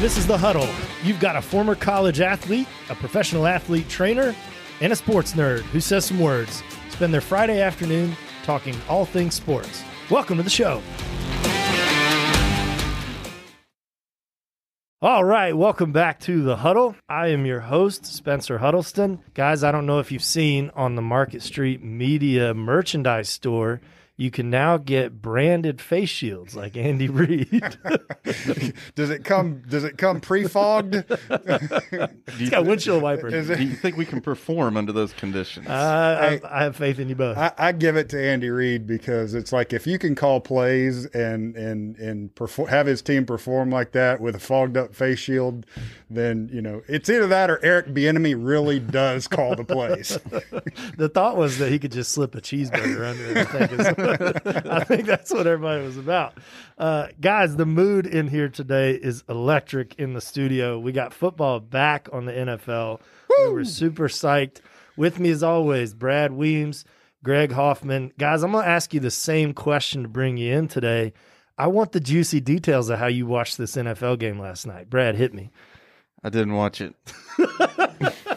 this is The Huddle. You've got a former college athlete, a professional athlete trainer, and a sports nerd who says some words. Spend their Friday afternoon talking all things sports. Welcome to the show. All right, welcome back to The Huddle. I am your host, Spencer Huddleston. Guys, I don't know if you've seen on the Market Street Media merchandise store you can now get branded face shields like Andy Reid. does it come? Does it come pre-fogged? it's got windshield wipers. Do you think we can perform under those conditions? Uh, I, I, have faith in you both. I, I, give it to Andy Reid because it's like if you can call plays and and and perform, have his team perform like that with a fogged up face shield, then you know it's either that or Eric Bieniemy really does call the plays. the thought was that he could just slip a cheeseburger under it. I think that's what everybody was about. Uh, guys, the mood in here today is electric in the studio. We got football back on the NFL. Woo! We were super psyched. With me, as always, Brad Weems, Graig Hoffman. Guys, I'm going to ask you the same question to bring you in today. I want the juicy details of how you watched this NFL game last night. Brad, hit me. I didn't watch it.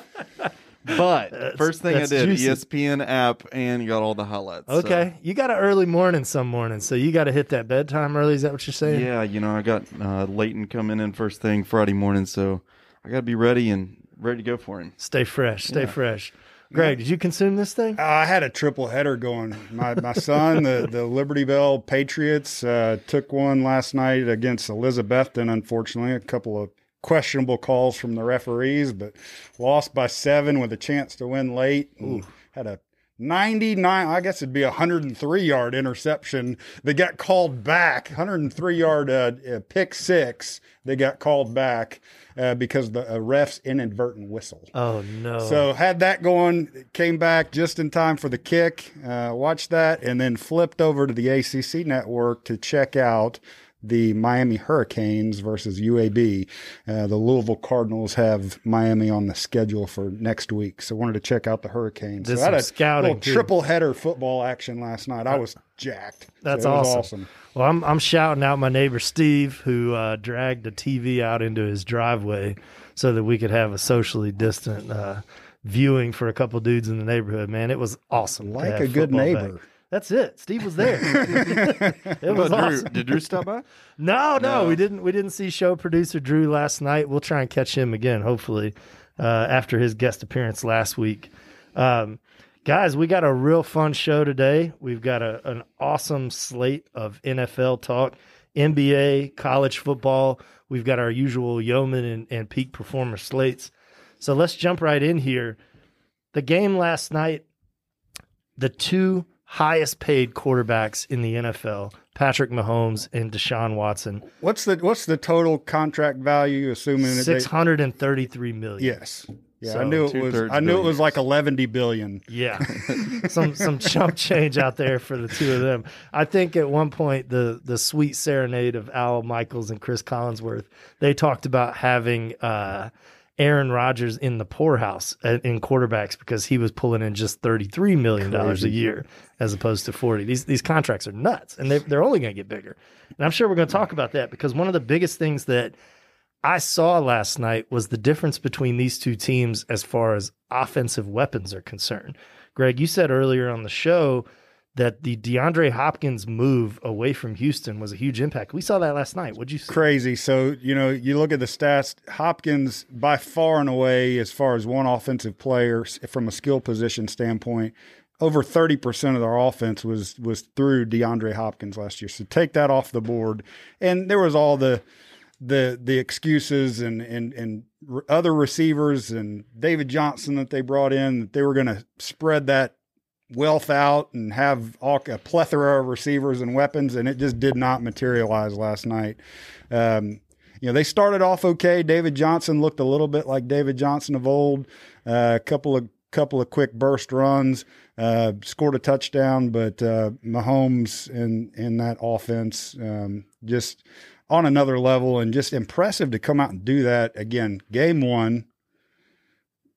But that's, first thing I did, juicy. ESPN app, and you got all the highlights. Okay, so. you got an early morning some mornings, so you got to hit that bedtime early. Is that what you're saying? Yeah, you know, I got uh, Leighton coming in first thing Friday morning, so I got to be ready and ready to go for him. Stay fresh, stay yeah. fresh. Graig, did you consume this thing? Uh, I had a triple header going. My my son, the the Liberty Bell Patriots, uh, took one last night against Elizabethton. Unfortunately, a couple of questionable calls from the referees, but lost by seven with a chance to win late. Had a 99, I guess it'd be a 103 yard interception that got called back. 103 yard uh, uh, pick six They got called back uh, because the uh, ref's inadvertent whistle. Oh, no. So had that going, came back just in time for the kick, uh, watched that, and then flipped over to the ACC network to check out the Miami Hurricanes versus UAB. Uh, the Louisville Cardinals have Miami on the schedule for next week, so wanted to check out the Hurricanes. This so had a scouting triple header football action last night. I was jacked. That's so awesome. awesome. Well, I'm I'm shouting out my neighbor Steve who uh, dragged a TV out into his driveway so that we could have a socially distant. Uh, viewing for a couple dudes in the neighborhood, man. It was awesome. Like a good neighbor. Back. That's it. Steve was there. it was Drew, awesome. Did Drew stop by? No, no, no, we didn't. We didn't see show producer Drew last night. We'll try and catch him again, hopefully, uh, after his guest appearance last week. Um, guys, we got a real fun show today. We've got a, an awesome slate of NFL talk, NBA, college football. We've got our usual yeoman and, and peak performer slates. So let's jump right in here. The game last night, the two highest paid quarterbacks in the NFL, Patrick Mahomes and Deshaun Watson. What's the what's the total contract value assuming six hundred and thirty three million? Yes. Yeah, so I knew it was. I knew it was like eleven billion. Yeah, some some chump change out there for the two of them. I think at one point the the sweet serenade of Al Michaels and Chris Collinsworth, they talked about having uh, Aaron Rodgers in the poorhouse in quarterbacks because he was pulling in just $33 million a year as opposed to 40. These these contracts are nuts and they they're only going to get bigger. And I'm sure we're going to talk about that because one of the biggest things that I saw last night was the difference between these two teams as far as offensive weapons are concerned. Graig, you said earlier on the show that the DeAndre Hopkins move away from Houston was a huge impact. We saw that last night. What'd you see? Crazy. So, you know, you look at the stats, Hopkins by far and away, as far as one offensive player from a skill position standpoint, over 30% of their offense was was through DeAndre Hopkins last year. So take that off the board. And there was all the the the excuses and and and other receivers and David Johnson that they brought in that they were going to spread that wealth out and have all, a plethora of receivers and weapons, and it just did not materialize last night. Um, you know, they started off okay. David Johnson looked a little bit like David Johnson of old. Uh, a couple of couple of quick burst runs, uh, scored a touchdown, but uh, Mahomes in in that offense um, just on another level and just impressive to come out and do that again. Game one,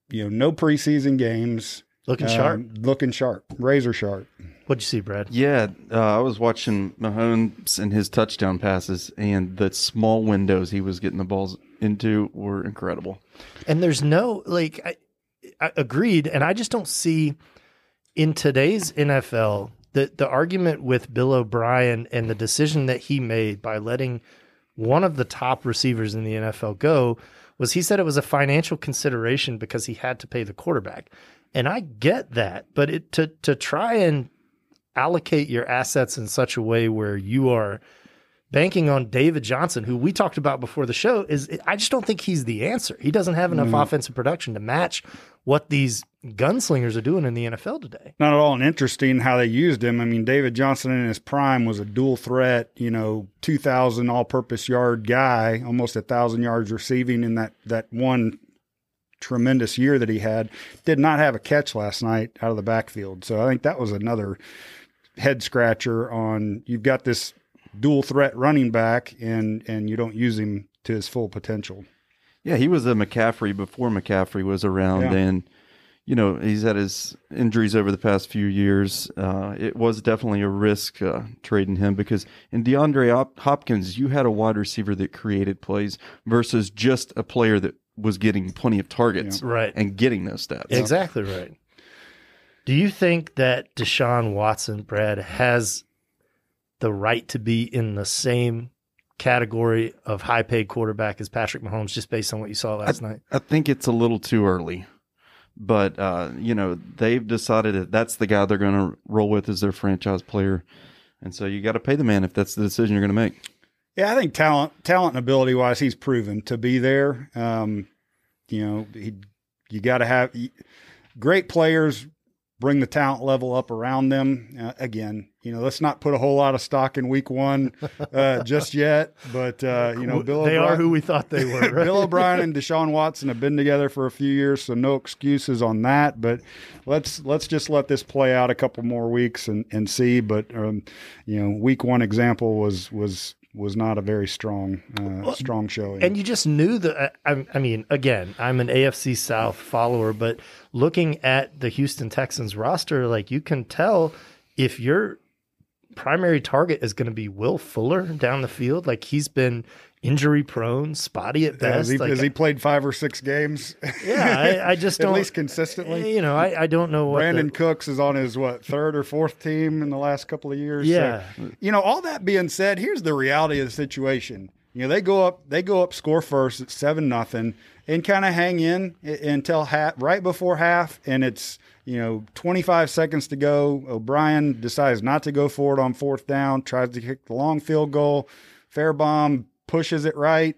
you know, no preseason games Looking sharp. Um, looking sharp, razor sharp. What'd you see, Brad? Yeah, uh, I was watching Mahomes and his touchdown passes, and the small windows he was getting the balls into were incredible. And there's no like, I, I agreed, and I just don't see in today's NFL the the argument with Bill O'Brien and the decision that he made by letting one of the top receivers in the NFL go was he said it was a financial consideration because he had to pay the quarterback. And I get that, but it, to to try and allocate your assets in such a way where you are banking on David Johnson, who we talked about before the show, is I just don't think he's the answer. He doesn't have enough mm-hmm. offensive production to match what these gunslingers are doing in the NFL today. Not at all and interesting how they used him. I mean, David Johnson in his prime was a dual threat, you know, 2,000 all purpose yard guy, almost a 1,000 yards receiving in that, that one tremendous year that he had. Did not have a catch last night out of the backfield. So I think that was another head scratcher on you've got this dual threat running back and and you don't use him to his full potential. Yeah, he was a McCaffrey before McCaffrey was around, Yeah. and you know he's had his injuries over the past few years. Uh, it was definitely a risk uh, trading him because in DeAndre Hopkins, you had a wide receiver that created plays versus just a player that was getting plenty of targets Right. and getting those stats. Exactly right. Do you think that Deshaun Watson, Brad, has the right to be in the same category of high paid quarterback as Patrick Mahomes just based on what you saw last night? I think it's a little too early, but uh, you know they've decided that that's the guy they're going to roll with as their franchise player, and so you got to pay the man if that's the decision you're going to make. Yeah, I think talent, talent and ability wise, he's proven to be there. Um, you know, he, you got to have great players bring the talent level up around them. Uh, again, you know, let's not put a whole lot of stock in week one uh, just yet. But uh, you know, Bill they are who we thought they were. Right? Bill O'Brien and Deshaun Watson have been together for a few years, so no excuses on that. But let's let's just let this play out a couple more weeks and, and see. But um, you know, week one example was was was not a very strong uh, strong showing. And you just knew that. I, I mean, again, I'm an AFC South follower, but looking at the Houston Texans roster, like you can tell if your primary target is going to be Will Fuller down the field, like he's been injury prone, spotty at has, best. he, like, has he played five or six games? yeah, I, I just don't. At least consistently. Eh, you know, I, I don't know what. Brandin the, Cooks is on his what third or fourth team in the last couple of years. Yeah. So, you know, all that being said, here's the reality of the situation. You know, they go up, they go up, score first at seven nothing, and kind of hang in eh, until half, right before half, and it's you know 25 seconds to go. O'Brien decides not to go for it on fourth down, tries to kick the long field goal. Fairbairn pushes it right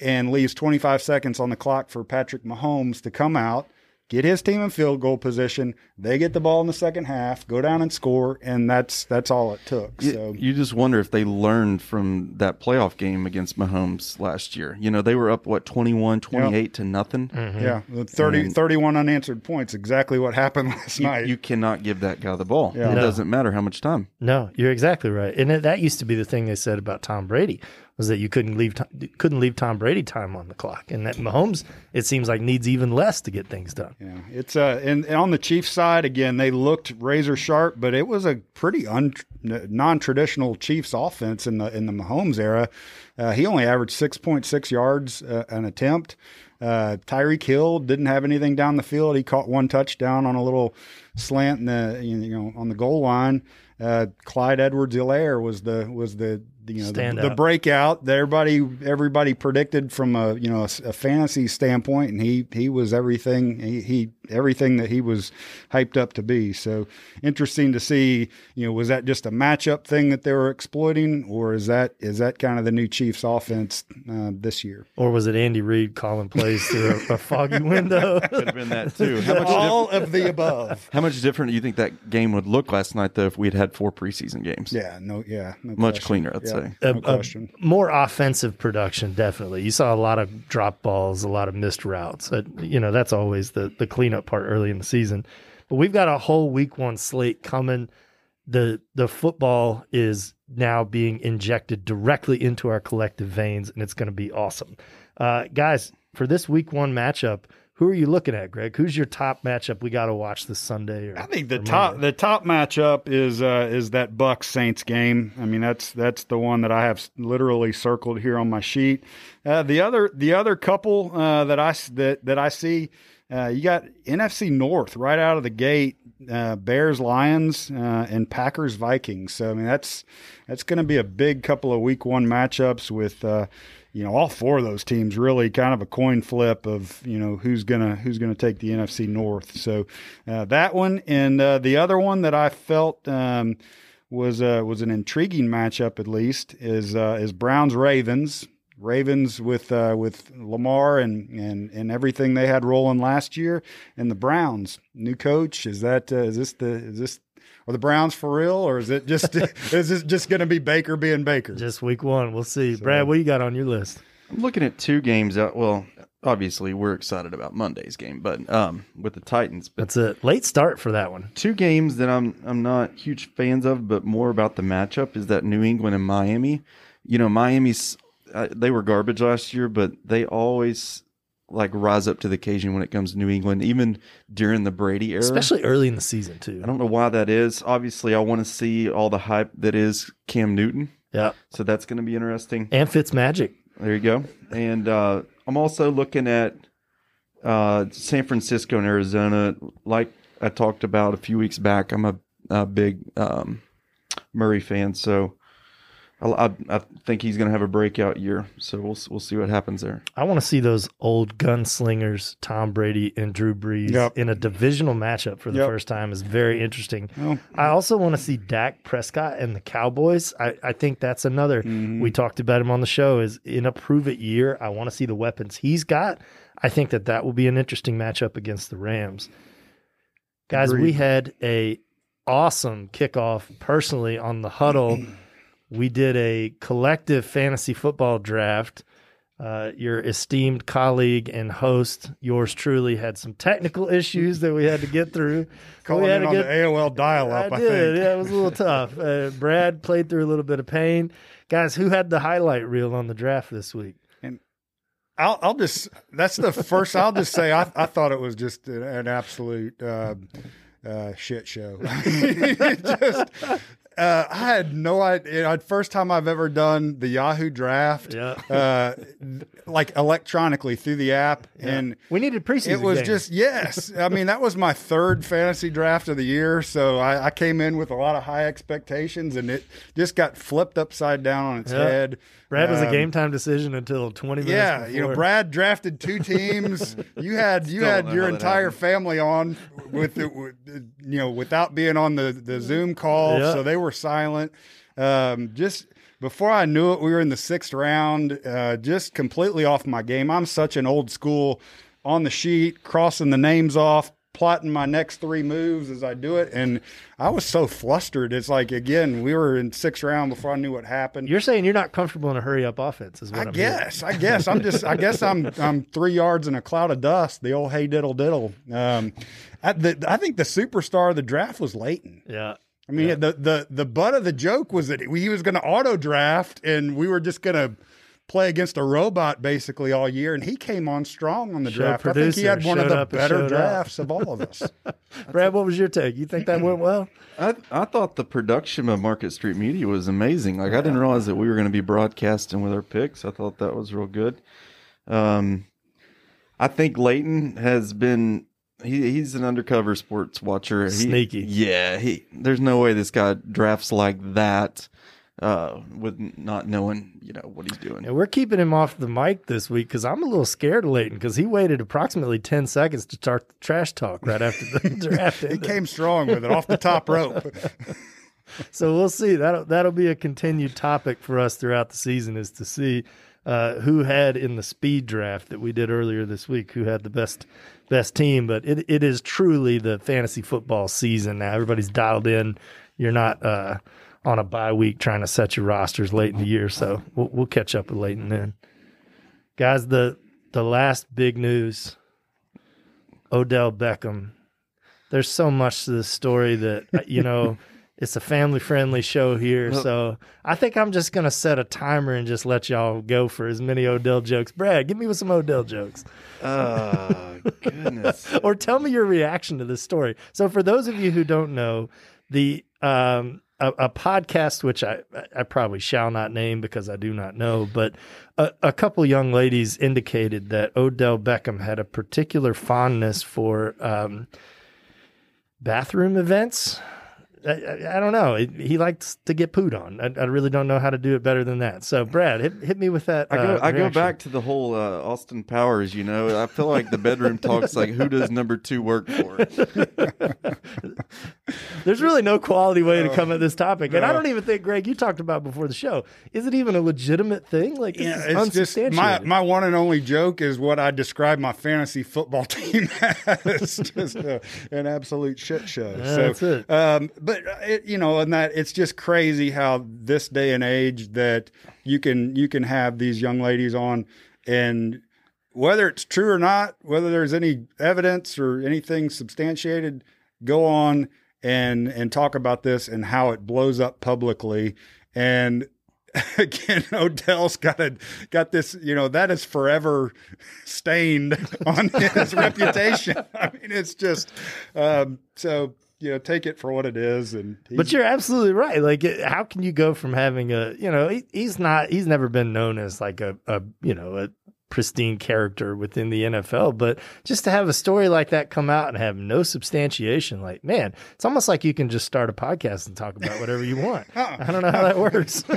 and leaves 25 seconds on the clock for Patrick Mahomes to come out, get his team in field goal position. They get the ball in the second half, go down and score, and that's that's all it took. So you just wonder if they learned from that playoff game against Mahomes last year. You know, they were up what 21, 28 to nothing. Mm-hmm. yeah, the 30, And- 31 unanswered points, exactly what happened last You, night. you cannot give that guy the ball. Yeah. It No. doesn't matter how much time. No, you're exactly right, and that used to be the thing they said about Tom Brady was that you couldn't leave couldn't leave Tom Brady time on the clock, and that Mahomes it seems like needs even less to get things done. Yeah, it's uh, and, and on the Chiefs side again, they looked razor sharp, but it was a pretty un, non-traditional Chiefs offense in the in the Mahomes era. Uh, he only averaged six point six yards uh, an attempt. Uh, Tyreek Hill didn't have anything down the field. He caught one touchdown on a little slant in the you know on the goal line. Uh, Clyde Edwards-Helaire was the was the you know the, the breakout that everybody everybody predicted from a you know a, a fantasy standpoint, and he he was everything. He, he everything that he was hyped up to be. So interesting to see. You know, was that just a matchup thing that they were exploiting, or is that is that kind of the new Chiefs offense uh, this year? Or was it Andy Reid calling plays through a, a foggy window? Could have been that too. How much, All diff- of the above. how much different do you think that game would look last night though if we had had four preseason games? Yeah, no, yeah, no Much question. cleaner, I'd Yeah, say. No A- a question. more offensive production, definitely. You saw a lot of drop balls, a lot of missed routes. Uh, you know, that's always the the cleanup part early in the season. But we've got a whole week one slate coming. The the football is now being injected directly into our collective veins, and it's going to be awesome. Uh, guys, for this week one matchup, who are you looking at, Graig? Who's your top matchup we got to watch this Sunday? Or, I think the top the top matchup is uh, is that Bucks Saints game. I mean that's that's the one that I have literally circled here on my sheet. Uh, the other the other couple uh, that I that that I see, uh, you got NFC North right out of the gate. Uh, Bears Lions uh, and Packers Vikings. So I mean that's that's going to be a big couple of Week One matchups with. Uh, you know, all four of those teams really kind of a coin flip of you know who's gonna who's gonna take the NFC North. So uh, that one and uh, the other one that I felt um, was was an intriguing matchup at least is is Browns Ravens. Ravens with uh, with Lamar and, and and everything they had rolling last year, and the Browns new coach is that uh, is this the is this are the Browns for real or is it just is this just going to be Baker being Baker? just week one. We'll see. Brad, what you got on your list? I'm looking at two games out. Well, obviously we're excited about Monday's game, but um, with the Titans, but That's it. Late start for that one. two games that I'm I'm not huge fans of, but more about the matchup is that New England and Miami. You know, Miami's uh, they were garbage last year, but they always like rise up to the occasion when it comes to New England, even during the Brady era. Especially early in the season too. I don't know why that is. Obviously, I want to see all the hype that is Cam Newton, Yeah. so that's going to be interesting. And Fitz Magic. There you go. And uh, I'm also looking at uh, San Francisco and Arizona. Like I talked about a few weeks back, I'm a, a big um, Murray fan, so I, I, I think he's going to have a breakout year. So we'll we'll see what happens there. I want to see those old gunslingers, Tom Brady and Drew Brees, Yep. in a divisional matchup for the Yep. first time is very interesting. Well, I also want to see Dak Prescott and the Cowboys. I, I think that's another. Mhm. We talked about him on the show. Is in a prove it year. I want to see the weapons he's got. I think that that will be an interesting matchup against the Rams. Guys, we had a awesome kickoff personally on the huddle. we did a collective fantasy football draft. Uh, your esteemed colleague and host, yours truly, had some technical issues that we had to get through. calling we had in to on the AOL dial-up. I, I did. think. Yeah, it was a little tough. Uh, Brad played through a little bit of pain. Guys, who had the highlight reel on the draft this week? I'll, I'll just that's the first. I'll just say I, I thought it was just an, an absolute uh, uh, shit show. just uh, I had no idea. You first time I've ever done the Yahoo draft, Yeah. uh, like electronically through the app, and We needed preseason. it was games. just yes. I mean, that was my third fantasy draft of the year, so I, I came in with a lot of high expectations, and it just got flipped upside down on its Yeah. head. Brad was a Um, game time decision until twenty minutes. yeah, you know. Brad drafted two teams. You had you Still had your entire happened. family on with, the, with you know without being on the the Zoom call, Yeah. so they were silent. Um, just before I knew it, we were in the sixth round. Uh, just completely off my game. I'm such an old school on the sheet, crossing the names off. Plotting my next three moves as I do it, and I was so flustered. It's like again, we were in sixth round before I knew what happened. You're saying you're not comfortable in a hurry up offense, is what I hearing. guess. I guess. I'm just. I guess I'm. I'm three yards in a cloud of dust. The old hey diddle diddle. Um, I, the, I think the superstar of the draft was Leighton. Yeah. I mean, the the the butt of the joke was that he was going to auto draft, and we were just going to play against a robot basically all year. And he came on strong on the Show draft. I think he had one of the better showed out. drafts of all of us. Brad, what was your take? You think that went well? I I thought the production of Market Street Media was amazing. Like I didn't realize that we were going to be broadcasting with our picks. I thought that was real good. Um, I think Leighton has been he he's an undercover sports watcher. He- Sneaky. yeah. He there's no way this guy drafts like that uh, with not knowing you know what he's doing. And we're keeping him off the mic this week because I'm a little scared of Leighton because he waited approximately 10 seconds to start the trash talk right after the draft. he came strong with it off the top rope. So we'll see. That'll that'll be a continued topic for us throughout the season is to see uh, who had in the speed draft that we did earlier this week, who had the best best team. But it it is truly the fantasy football season now. Everybody's dialed in. You're not uh, on a bye week trying to set your rosters late in the year. So we'll, we'll catch up with Leighton then, guys. The the last big news: Odell Beckham. There's so much to this story that you know It's a family friendly show here, Well- so I think I'm just gonna set a timer and just let y'all go for as many Odell jokes. Brad, give me with some Odell jokes, Oh goodness. or tell me your reaction to this story. So, for those of you who don't know, the um, a, a podcast which I I probably shall not name because I do not know, but a, a couple young ladies indicated that Odell Beckham had a particular fondness for um, bathroom events. I, I, I don't know. He- He likes to get pooed on. I, I really don't know how to do it better than that. So, Brad, hit, hit me with that. I go, uh, I go back to the whole uh, Austin Powers. You know, I feel like the bedroom talks like who does number two work for? There's really no quality way to come at this topic, and I don't even think, Graig, you talked about before the show. Is it even a legitimate thing? Like, Yeah, is it's just my my one and only joke is what I describe my fantasy football team as just a, an absolute shit show. Yeah, so, that's it. Um, but uh, it, you know, and that it's just crazy how this day and age that you can you can have these young ladies on and whether it's true or not, whether there's any evidence or anything substantiated, go on and and talk about this and how it blows up publicly. And again, Odell's got a got this, you know, that is forever stained on his reputation. I mean, it's just um, so you know, take it for what it is. And But you're absolutely right. Like, how can you go from having a, you know, he, he's not, he's never been known as like a, a, you know, a pristine character within the NFL. But just to have a story like that come out and have no substantiation, like, man, it's almost like you can just start a podcast and talk about whatever you want. I don't know how that works.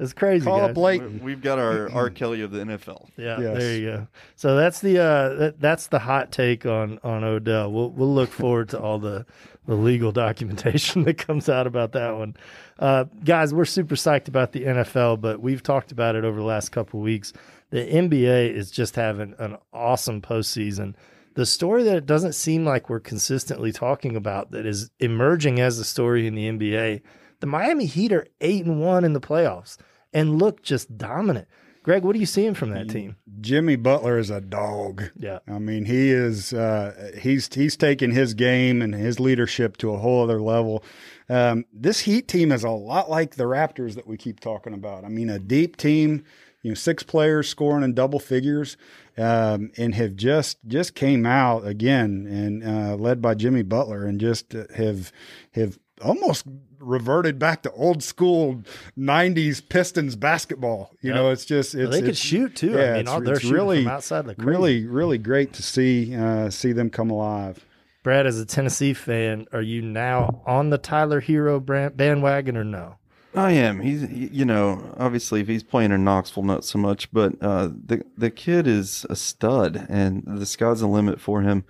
it's crazy. call guys. up late. We- We've got our R. Kelly of the NFL. Yeah, Yes. there you go. So that's the uh, that, that's the hot take on on Odell. We'll we'll look forward to all the the legal documentation that comes out about that one. Uh, guys, we're super psyched about the NFL, but we've talked about it over the last couple of weeks. The NBA is just having an awesome postseason. The story that it doesn't seem like we're consistently talking about that is emerging as a story in the NBA, the Miami Heat are eight and one in the playoffs and look just dominant. Graig, what are you seeing from that team? Jimmy Butler is a dog. Yeah. I mean, he is uh, he's he's taken his game and his leadership to a whole other level. Um, this Heat team is a lot like the Raptors that we keep talking about. I mean, a deep team, you know, six players scoring in double figures, um, and have just just came out again and uh, led by Jimmy Butler and just uh, have have almost reverted back to old school 90s Pistons basketball. You Yep. know, it's just it's, they could it's- shoot too. yeah, I mean, it's- all, they're it's really- from outside the really really great to see uh, see them come alive. Brad, as a Tennessee fan, are you now on the Tyler Herro brand, bandwagon or no? I am. He's, you know, obviously if he's playing in Knoxville, not so much, but uh, the the kid is a stud, and the sky's the limit for him.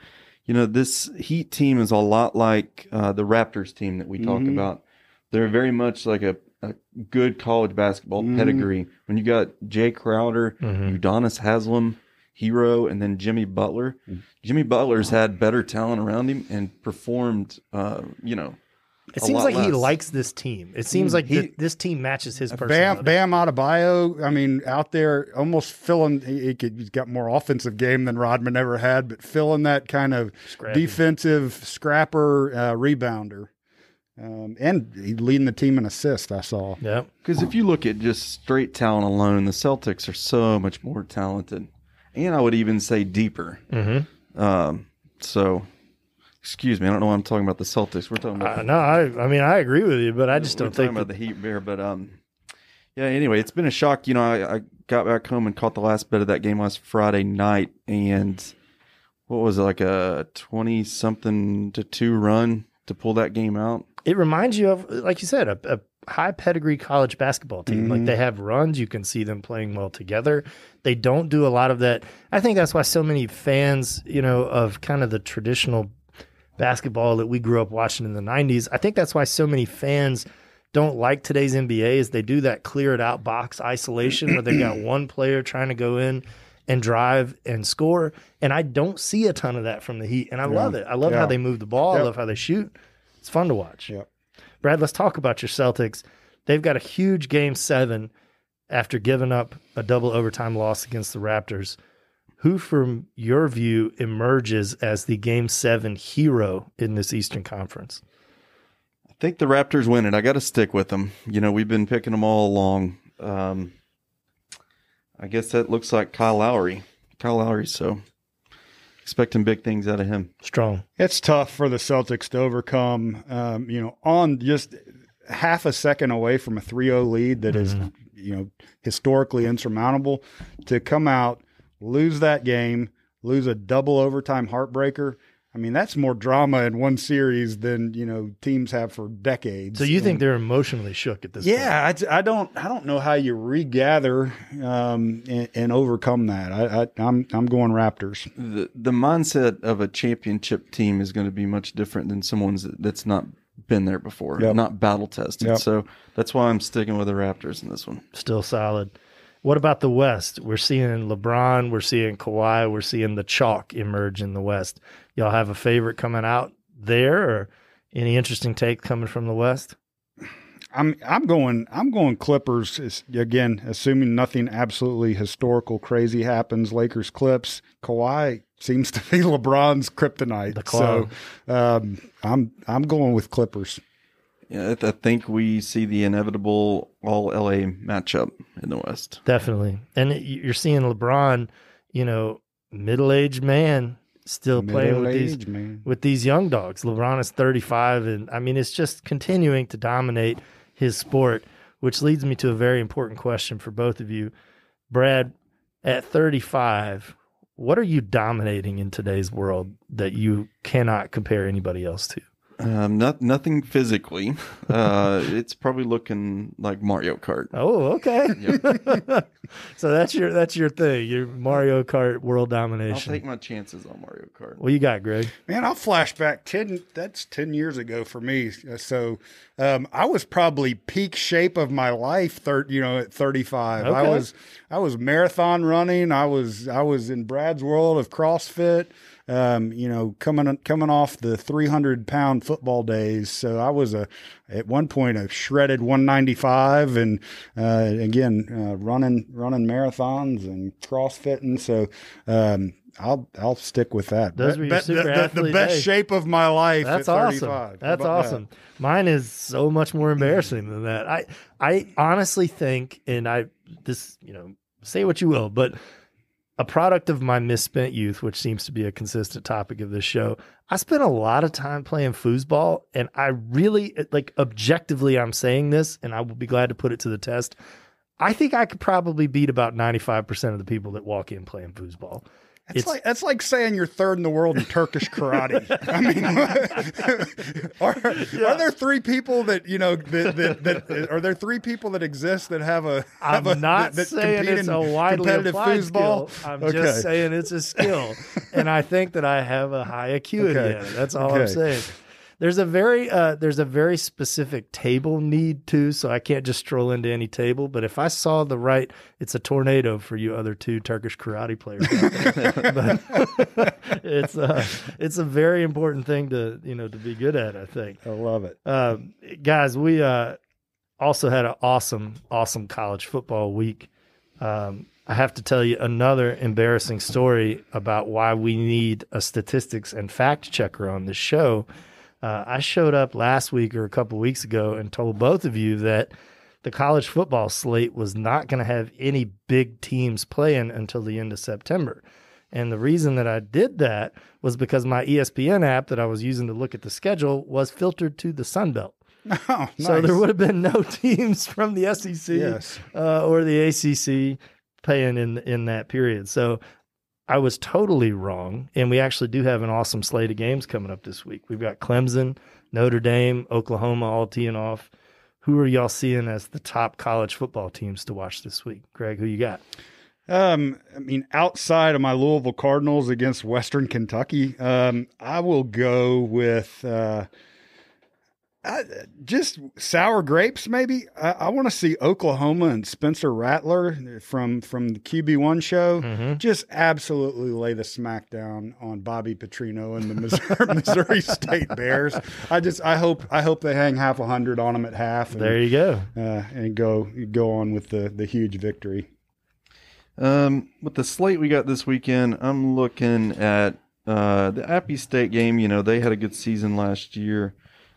You know, this Heat team is a lot like uh, the Raptors team that we talk Mhm. about. They're very much like a, a good college basketball Mhm. pedigree. When you got Jae Crowder, Mhm. Udonis Haslem, Herro, and then Jimmy Butler. Mm. Jimmy Butler's had better talent around him and performed, uh, you know, It seems lot like he likes this team. It seems Mm, like he- th- this team matches his personality. Bam Bam Adebayo, I mean, out there almost filling. He, he could, he's got more offensive game than Rodman ever had, but filling that kind of Scrappy. defensive scrapper uh, rebounder, um, and leading the team in assists. I saw. Yep. Because if you look at just straight talent alone, the Celtics are so much more talented, and I would even say deeper. Mm-hmm. Um, so, excuse me, I don't know why I'm talking about the Celtics. We're talking about Uh, no, I, I mean, I agree with you, but I just we're don't talking think about the Heat bear. But um, yeah. Anyway, it's been a shock. You know, I, I got back home and caught the last bit of that game last Friday night, and what was it like a twenty something to two run to pull that game out? it reminds you of, like you said, a, a high pedigree college basketball team. Like Mhm. they have runs, you can see them playing well together. They don't do a lot of that. I think that's why so many fans, you know, of kind of the traditional basketball that we grew up watching in the 90s, I think that's why so many fans don't like today's NBA is they do that clear it out box isolation where they got one player trying to go in and drive and score. And I don't see a ton of that from the Heat. And I love it. I love how they move the ball. I love how they shoot. It's fun to watch. Yep. Brad, let's talk about your Celtics. They've got a huge game seven after giving up a double overtime loss against the Raptors. Who, from your view, emerges as the game seven hero in this Eastern Conference? I think the Raptors win it. I got to stick with them. You know, we've been picking them all along. Um, I guess that looks like Kyle Lowry. Kyle Lowry, so expecting big things out of him. Strong. It's tough for the Celtics to overcome, um, you know, on just half a second away from a 3 0 lead that is, you know, historically insurmountable to come out, lose that game, lose a double overtime heartbreaker. I mean, that's more drama in one series than, you know, teams have for decades. So you think they're emotionally shook at this point? yeah, I, I don't I don't know how you regather um, and, and overcome that. I, I I'm I'm going Raptors. The the mindset of a championship team is going to be much different than someone's that's not been there before, Yep. not battle tested. Yep. So that's why I'm sticking with the Raptors in this one. Still solid. What about the West? We're seeing LeBron, we're seeing Kawhi, we're seeing the chalk emerge in the West. Y'all have a favorite coming out there or any interesting take coming from the West? I'm I'm going I'm going Clippers again, assuming nothing absolutely historical crazy happens. Lakers Clips. Kawhi seems to be LeBron's kryptonite. So um, I'm I'm going with Clippers. Yeah, I, th- I think we see the inevitable all LA matchup in the West. Definitely. And you're seeing LeBron, you know, middle-aged man still playing with these man. with these young dogs. LeBron is 35 and I mean it's just continuing to dominate his sport, which leads me to a very important question for both of you. Brad, at 35, what are you dominating in today's world that you cannot compare anybody else to? Um, not nothing physically. Uh, it's probably looking like Mario Kart. Oh, okay. so that's your that's your thing. Your Mario Kart world domination. I'll take my chances on Mario Kart. what you got, Graig? Man, I'll flash back ten. That's ten years ago for me. Uh, So, um, I was probably peak shape of my life. Thir- you know, at thirty five, I was I was marathon running. I was I was in Brad's world of CrossFit. Um, you know, coming coming off the three hundred pound football days. So I was a at one point a shredded one ninety five, and uh, again uh, running running marathons and CrossFitting. So. Um, I'll I'll stick with that. Those were your super the, the- the best days. shape of my life. That's at awesome. 35. That's about awesome. Mine is so much more embarrassing than that. I I honestly think, and I this you know say what you will, but a product of my misspent youth, which seems to be a consistent topic of this show. I spent a lot of time playing foosball, and I really uh, like objectively. I'm saying this, and I will be glad to put it to the test. I think I could probably beat about 95% of the people that walk in playing foosball. That's like that's like saying you're third in the world in Turkish karate. I mean, are, are there three people that you know that, that, that uh, are there three people that exist that have a have I'm a, not that, saying it's in a widely competitive applied foosball? skill. I'm Okay. just saying it's a skill, and I think that I have a high acuity Okay. That's all I'm saying. There's a very uh, there's a very specific table need too, so I can't just stroll into any table. But if I saw the right, it's a tornado for you other two Turkish karate players. but it's uh, it's a very important thing to you know to be good at. I think. I love it. Um, guys, we uh, also had an awesome, awesome college football week. Um, I have to tell you another embarrassing story about why we need a statistics and fact checker on this show. Uh, I showed up last week or a couple weeks ago and told both of you that the college football slate was not going to have any big teams playing until the end of September. And the reason that I did that was because my ESPN app that I was using to look at the schedule was filtered to the Sun Belt. Oh, So there would have been no teams from the SEC Yes. uh, or the ACC playing in in that period. So I was totally wrong, and we actually do have an awesome slate of games coming up this week. We've got Clemson, Notre Dame, Oklahoma all teeing off. Who are y'all seeing as the top college football teams to watch this week? Graig, who you got? Um, I mean, outside of my Louisville Cardinals against Western Kentucky, um, I will go with uh, I, just sour grapes. Maybe I, I want to see Oklahoma and Spencer Rattler from from the QB one show. Mhm. Just absolutely lay the smackdown on Bobby Petrino and the Missouri, Missouri State Bears. I just I hope I hope they hang half a hundred on them at half. And, There you go. uh, and go go on with the the huge victory. Um, with the slate we got this weekend, I'm looking at uh, the Appy State game. You know, they had a good season last year.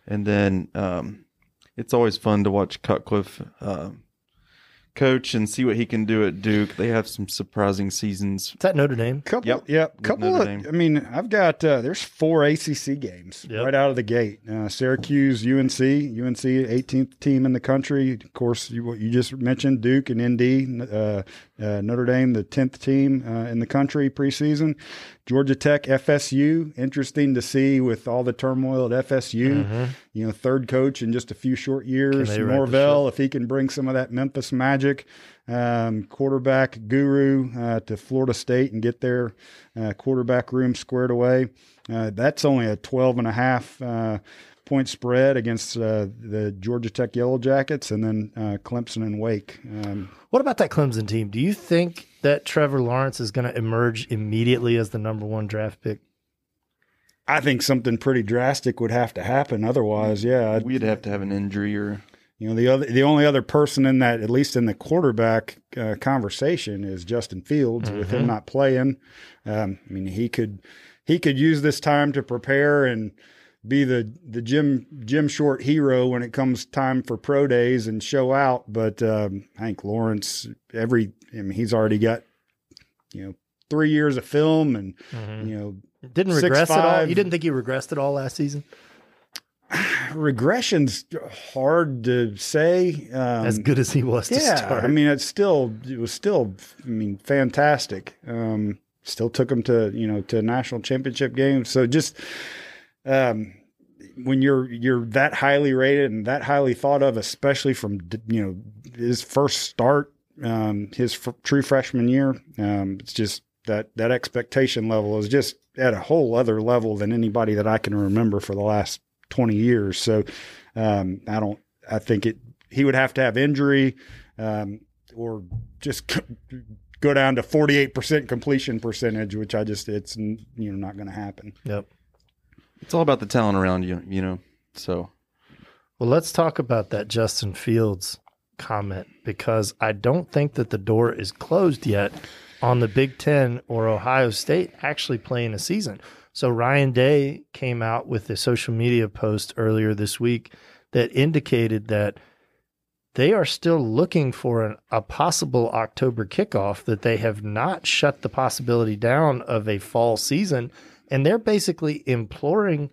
And then um, it's always fun to watch Cutcliffe uh, coach and see what he can do at Duke. They have some surprising seasons. Is that Notre Dame? Couple, Yep. yep, couple Notre of. Dame. I mean, I've got uh, there's four ACC games Yep. right out of the gate. Uh, Syracuse, UNC, UNC, 18th team in the country. Of course, you, what you just mentioned, Duke and ND, uh, uh, Notre Dame, the 10th team uh, in the country preseason. Georgia Tech, FSU. Interesting to see with all the turmoil at FSU. You know, third coach in just a few short years. Norvell, if he can bring some of that Memphis magic, um, quarterback guru uh, to Florida State and get their uh, quarterback room squared away. Uh, that's only a 12 and a half uh, point spread against uh, the Georgia Tech Yellow Jackets and then uh, Clemson and Wake. Um, What about that Clemson team? Do you think that Trevor Lawrence is going to emerge immediately as the number one draft pick? I think something pretty drastic would have to happen. Otherwise, yeah, I'd- We'd have to have an injury or You know, the other, the only other person in that, at least in the quarterback uh, conversation, is Justin Fields. With him not playing, um, I mean, he could he could use this time to prepare and be the the Jim Jim Short hero when it comes time for pro days and show out. But um, I think Lawrence, every I mean, he's already got you know three years of film and you know Didn't Six, regress at all. You didn't think he regressed at all last season? regression's hard to say. Um, As good as he was to yeah, start. I mean, it's still it was still I mean fantastic. Um, still took him to you know to national championship games. So just um, when you're you're that highly rated and that highly thought of, especially from you know his first start, um, his f- true freshman year, um, it's just that that expectation level is just at a whole other level than anybody that I can remember for the last twenty years. So um, I don't. I think it. He would have to have injury, um, or just go down to forty eight percent completion percentage, which I just it's you know not going to happen. yep. It's all about the talent around you, you know. So Well, let's talk about that Justin Fields comment because I don't think that the door is closed yet on the Big Ten or Ohio State actually playing a season. So Ryan Day came out with a social media post earlier this week that indicated that they are still looking for an, a possible October kickoff, that they have not shut the possibility down of a fall season. And they're basically imploring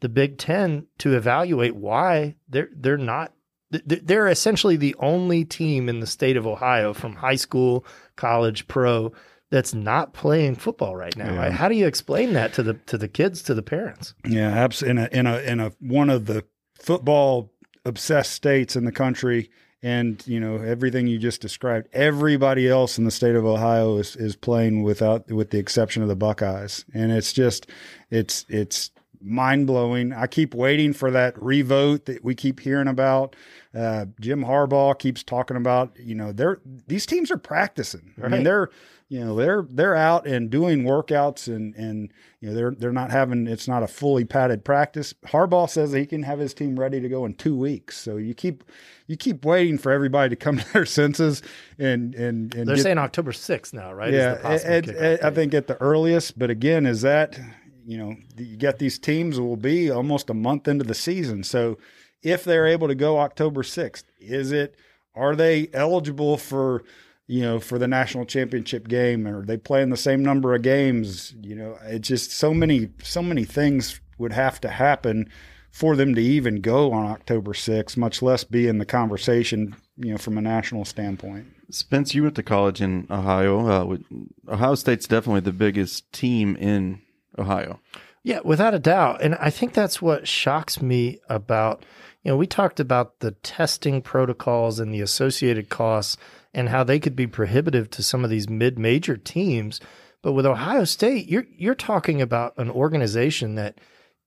the Big Ten to evaluate why they're they're not they're essentially the only team in the state of Ohio from high school, college, pro that's not playing football right now. Yeah. How do you explain that to the to the kids, to the parents? Yeah, absolutely. In a in a in a one of the football obsessed states in the country, and you know everything you just described. Everybody else in the state of Ohio is is playing without, with the exception of the Buckeyes, and it's just it's it's mind blowing. I keep waiting for that revote that we keep hearing about. Uh, Jim Harbaugh keeps talking about. You know, they're these teams are practicing. I mean, they're you know they're they're out and doing workouts and and you know they're they're not having it's not a fully padded practice. Harbaugh says he can have his team ready to go in two weeks. So you keep you keep waiting for everybody to come to their senses and and and They're get- saying October 6th now, right? Yeah, the possible it- I think at the earliest. But again, is that you know you get these teams will be almost a month into the season. So if they're able to go October sixth, is it are they eligible for you know for the national championship game? Or are they playing the same number of games? You know, it's just so many so many things would have to happen for them to even go on October sixth, much less be in the conversation. You know, from a national standpoint. Spence, you went to college in Ohio. Uh, with- Ohio State's definitely the biggest team in Ohio. Yeah, without a doubt. And I think that's what shocks me about, you know, we talked about the testing protocols and the associated costs and how they could be prohibitive to some of these mid-major teams. But with Ohio State, you're you're talking about an organization that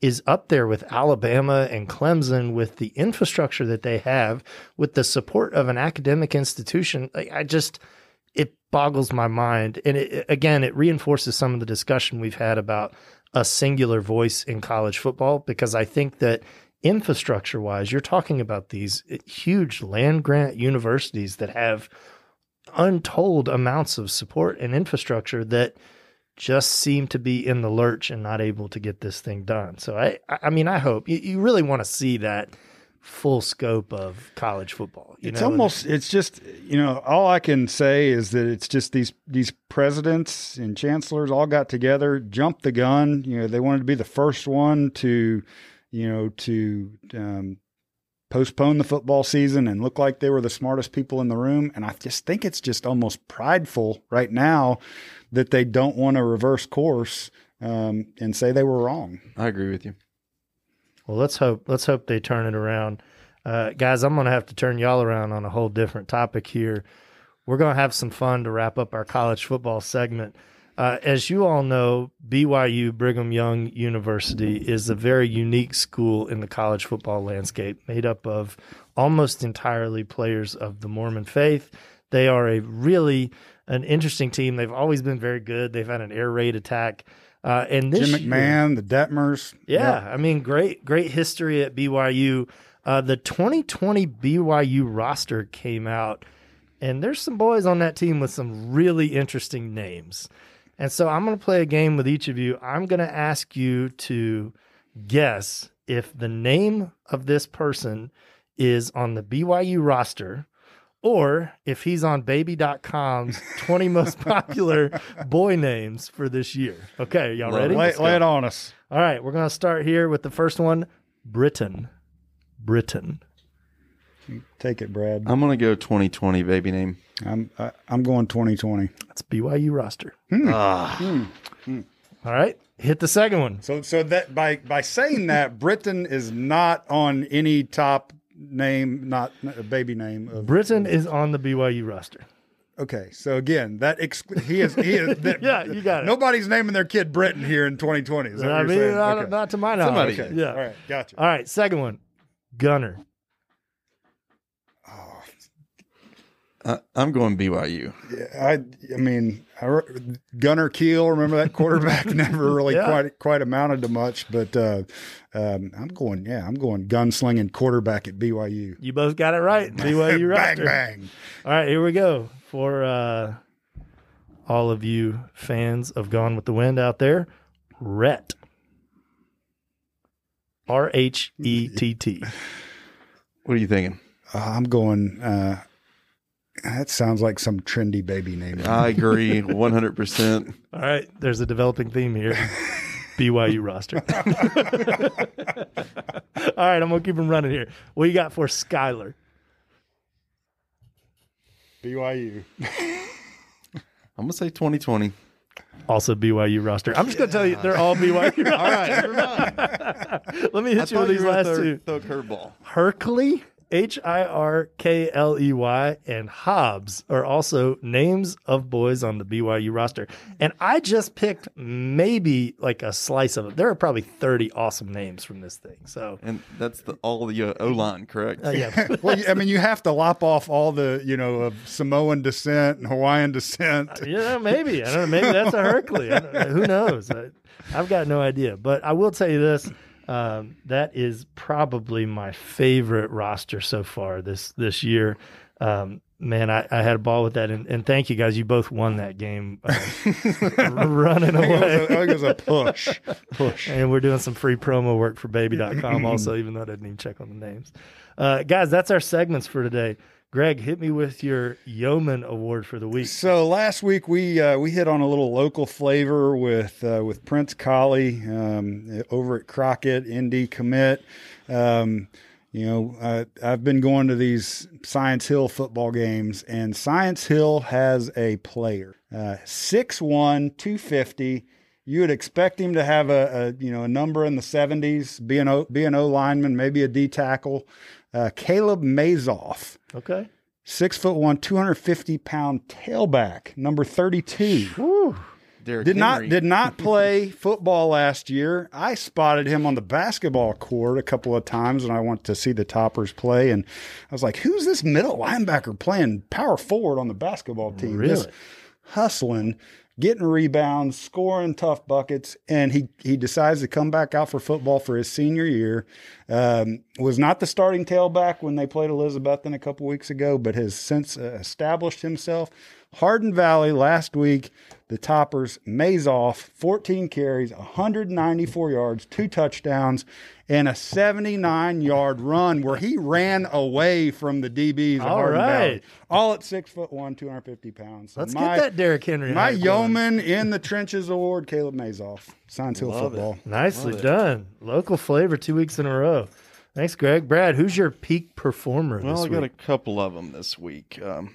is up there with Alabama and Clemson with the infrastructure that they have, with the support of an academic institution. I just it boggles my mind. And it, again, it reinforces some of the discussion we've had about a singular voice in college football because I think that infrastructure wise, you're talking about these eh, huge land grant universities that have untold amounts of support and infrastructure that just seem to be in the lurch and not able to get this thing done. So I, I mean, I hope you, you really want to see that full scope of college football. You it's know? almost it's just you know all I can say is that it's just these these presidents and chancellors all got together, jumped the gun. You know they wanted to be the first one to you know to um, postpone the football season and look like they were the smartest people in the room. And I just think it's just almost prideful right now that they don't want to reverse course um, and say they were wrong. I agree with you. Well, let's hope let's hope they turn it around. Uh, guys, I'm going to have to turn y'all around on a whole different topic here. We're going to have some fun to wrap up our college football segment. Uh, as you all know, BYU, Brigham Young University, is a very unique school in the college football landscape, made up of almost entirely players of the Mormon faith. They are a really an interesting team. They've always been very good. They've had an air raid attack. Uh, and this Jim year- McMahon, the Detmers, yeah, Yep. I mean, great, great history at BYU. Uh, the 2020 BYU roster came out, and there's some boys on that team with some really interesting names. And so I'm going to play a game with each of you. I'm going to ask you to guess if the name of this person is on the BYU roster or if he's on baby.com's 20 most popular boy names for this year. Okay, y'all ready? Lay, lay it on us. All right, we're going to start here with the first one Britain. Britain. Take it, Brad. I'm gonna go 2020 baby name. I'm I, I'm going 2020. That's BYU roster. Hmm. Ah, hmm. Hmm. All right, hit the second one. So so that by by saying that Britain is not on any top name, not a baby name of Britain is on the BYU roster. Okay, so again, that exclu- he is he is that, Yeah, you got it. Nobody's naming their kid Britain here in 2020. Is that I what mean, you're saying? not, okay. not to my knowledge. Somebody. okay. Yeah. All right, gotcha. All right, second one Gunner. I, I'm going BYU. yeah, I I mean, I, re- Gunnar Keel. Remember that quarterback never really Yeah. quite quite amounted to much, but uh, um, I'm going. Yeah, I'm going gunslinging quarterback at BYU. You both got it right. BYU bang bang. All right, here we go for uh, all of you fans of Gone with the Wind out there. Rhett. R H E T T. What are you thinking? Uh, I'm going. That sounds like some trendy baby name. I agree 100. percent All right, there's a developing theme here. BYU roster. All right, I'm gonna keep them running here. What you got for Skyler? BYU. I'm gonna say 2020. Also BYU roster. I'm just gonna tell you they're all BYU. All right, never mind. Let me hit you with these last two. Throw a curveball. Hirkley, H I R K L E Y, and Hobbs are also names of boys on the BYU roster. And I just picked maybe like a slice of it. There are probably 30 awesome names from this thing. So, And that's the all the uh, O line, correct? uh, yeah. well, I mean, you have to lop off all the, you know, of Samoan descent and Hawaiian descent. Yeah, maybe. I don't know. Maybe that's a Hirkley. I don't know. Who knows? I, I've got no idea. But I will tell you this: um, that is probably my favorite roster so far this this year. Um, man, I, I had a ball with that, and, and thank you guys. You both won that game, uh, running I think, it was a, I away. think it was a push. Push. And we're doing some free promo work for baby.com also, even though I didn't even check on the names. Uh, guys, that's our segments for today. Graig, hit me with your Yeoman Award for the week. So last week we uh, we hit on a little local flavor with uh, with Prince Collie um, over at Crockett Indy Commit. Um, you know, uh, I've been going to these Science Hill football games, and Science Hill has a player, uh, 6'1", 250. You would expect him to have a, a you know a number in the seventies, be an O, be an O lineman, maybe a D tackle. Uh, Caleb Mazoff, Okay. six foot one, 250 pound tailback, number 32. Whew. Derrick Did not did not play football last year. I spotted him on the basketball court a couple of times when I went to see the Toppers play, and I was like, "Who's this middle linebacker playing power forward on the basketball team? Just Really? hustling, getting rebounds, scoring tough buckets." And he he decides to come back out for football for his senior year. Um, was not the starting tailback when they played Elizabethton a couple weeks ago, but has since uh, established himself. Hardin Valley last week, the toppers, Mazoff, 14 carries, 194 yards, two touchdowns, and a 79 yard run where he ran away from the DBs. All Hardin Valley. All at six foot one, 250 pounds. So Let's my- get that Derrick Henry. my hype going. yeoman in the trenches award, Caleb Mazoff, Science Hill Love it. football. Nicely Love it. done. Local flavor two weeks in a row. Thanks, Graig. Brad, who's your peak performer Well, this I got a couple of them this week. Um,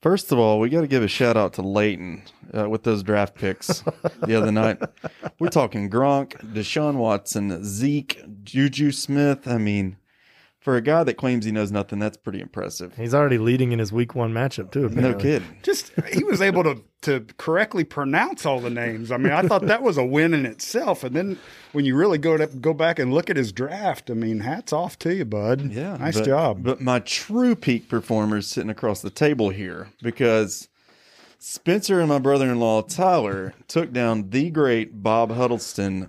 first of all, we got to give a shout out to Leighton uh, with those draft picks the other night. We're talking Gronk, Deshaun Watson, Zeke, Juju Smith. I mean, for a guy that claims he knows nothing, that's pretty impressive. He's already leading in his week one matchup too. No apparently. kidding. Just he was able to to correctly pronounce all the names. I mean, I thought that was a win in itself. And then when you really go to go back and look at his draft, I mean, hats off to you, bud. Yeah, nice but- job. But my true peak performer is sitting across the table here because Spencer and my brother-in-law Tyler took down the great Bob Huddleston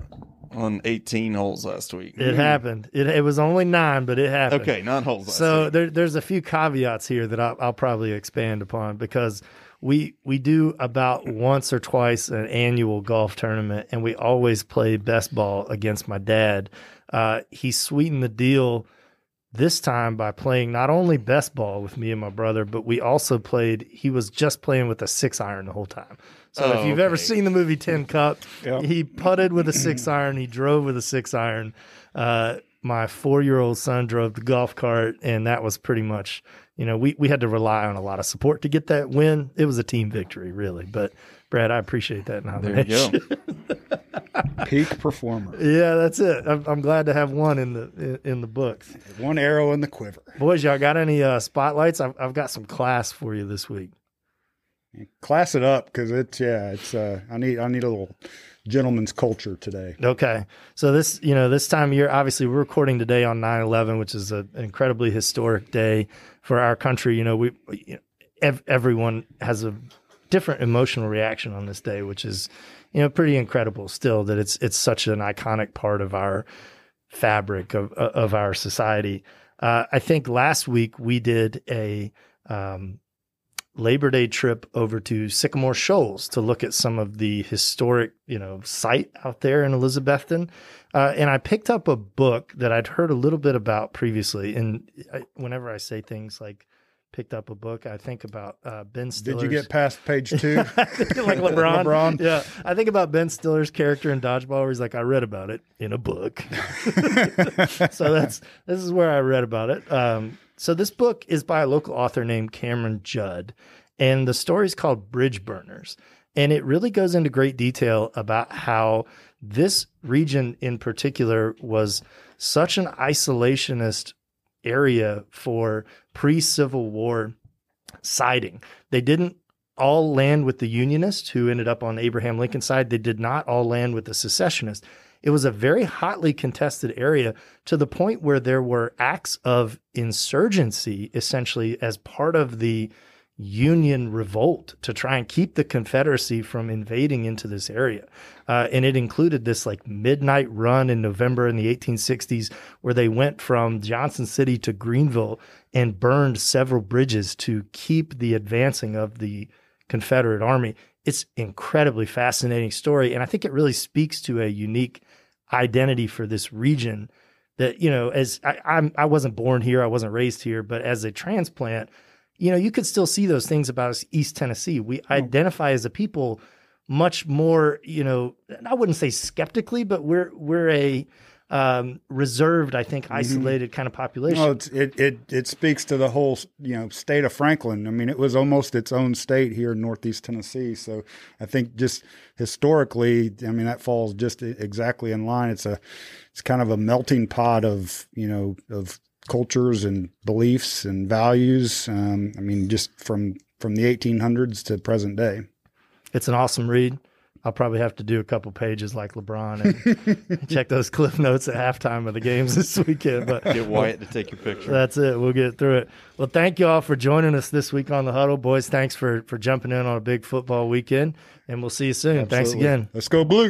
on 18 holes last week. It happened. It, it was only nine, but it happened. Okay, nine holes. Last So week. there, there's a few caveats here that I'll, I'll probably expand upon because we we do about once or twice an annual golf tournament, and we always play best ball against my dad. Uh, he sweetened the deal this time by playing not only best ball with me and my brother, but we also played. He was just playing with a six iron the whole time. So Oh, if you've ever seen the movie Tin Cup, Yep. he putted with a six iron. He drove with a six iron. Uh, my four year old son drove the golf cart, and that was pretty much, you know, we, we had to rely on a lot of support to get that win. It was a team victory, really. But Brad, I appreciate that there you go. Peak performer. yeah, that's it. I'm, I'm glad to have one in the in, in the books. One arrow in the quiver. Boys, y'all got any uh, spotlights? I've, I've got some class for you this week. Class it up because it's yeah, it's uh I need I need a little gentleman's culture today. Okay. So this, you know, this time of year, obviously we're recording today on 9-11, which is a, an incredibly historic day for our country. You know, we, you know, ev- everyone has a different emotional reaction on this day, which is, you know, pretty incredible still that it's, it's such an iconic part of our fabric of, of our society. Uh, I think last week we did a, um, Labor Day trip over to Sycamore Shoals to look at some of the historic, you know, site out there in Elizabethton. Uh, and I picked up a book that I'd heard a little bit about previously. And I, whenever I say things like picked up a book, I think about uh, Ben Stiller's. Did you get past page two? like LeBron? LeBron? Yeah. I think about Ben Stiller's character in Dodgeball where he's like, I read about it in a book. so that's this is where I read about it. Um, so this book is by a local author named Cameron Judd, and the story is called Bridge Burners, and it really goes into great detail about how this region in particular was such an isolationist area for pre-Civil War siding. They didn't all land with the Unionists who ended up on Abraham Lincoln's side. They did not all land with the secessionists. It was a very hotly contested area to the point where there were acts of insurgency essentially as part of the Union revolt to try and keep the Confederacy from invading into this area. Uh, and it included this like midnight run in November in the 1860s where they went from Johnson City to Greeneville and burned several bridges to keep the advancing of the Confederate Army. It's incredibly fascinating story, and I think it really speaks to a unique identity for this region. That you know, as I, I'm, I wasn't born here, I wasn't raised here, but as a transplant, you know, you could still see those things about us, East Tennessee. We identify as a people much more, you know, I wouldn't say skeptically, but we're we're a um, reserved, I think, isolated kind of population. Well, it's, it it it speaks to the whole you know state of Franklin. I mean, it was almost its own state here in Northeast Tennessee. So I think just historically, I mean, that falls just exactly in line. It's a it's kind of a melting pot of you know of cultures and beliefs and values. Um, I mean, just from from the 1800s to present day. It's an awesome read. I'll probably have to do a couple pages like LeBron and check those cliff notes at halftime of the games this weekend. But Get Wyatt to take your picture. that's it. We'll get through it. Well, thank you all for joining us this week on the huddle, boys. Thanks for for jumping in on a big football weekend, and we'll see you soon. Thanks again. Let's go blue.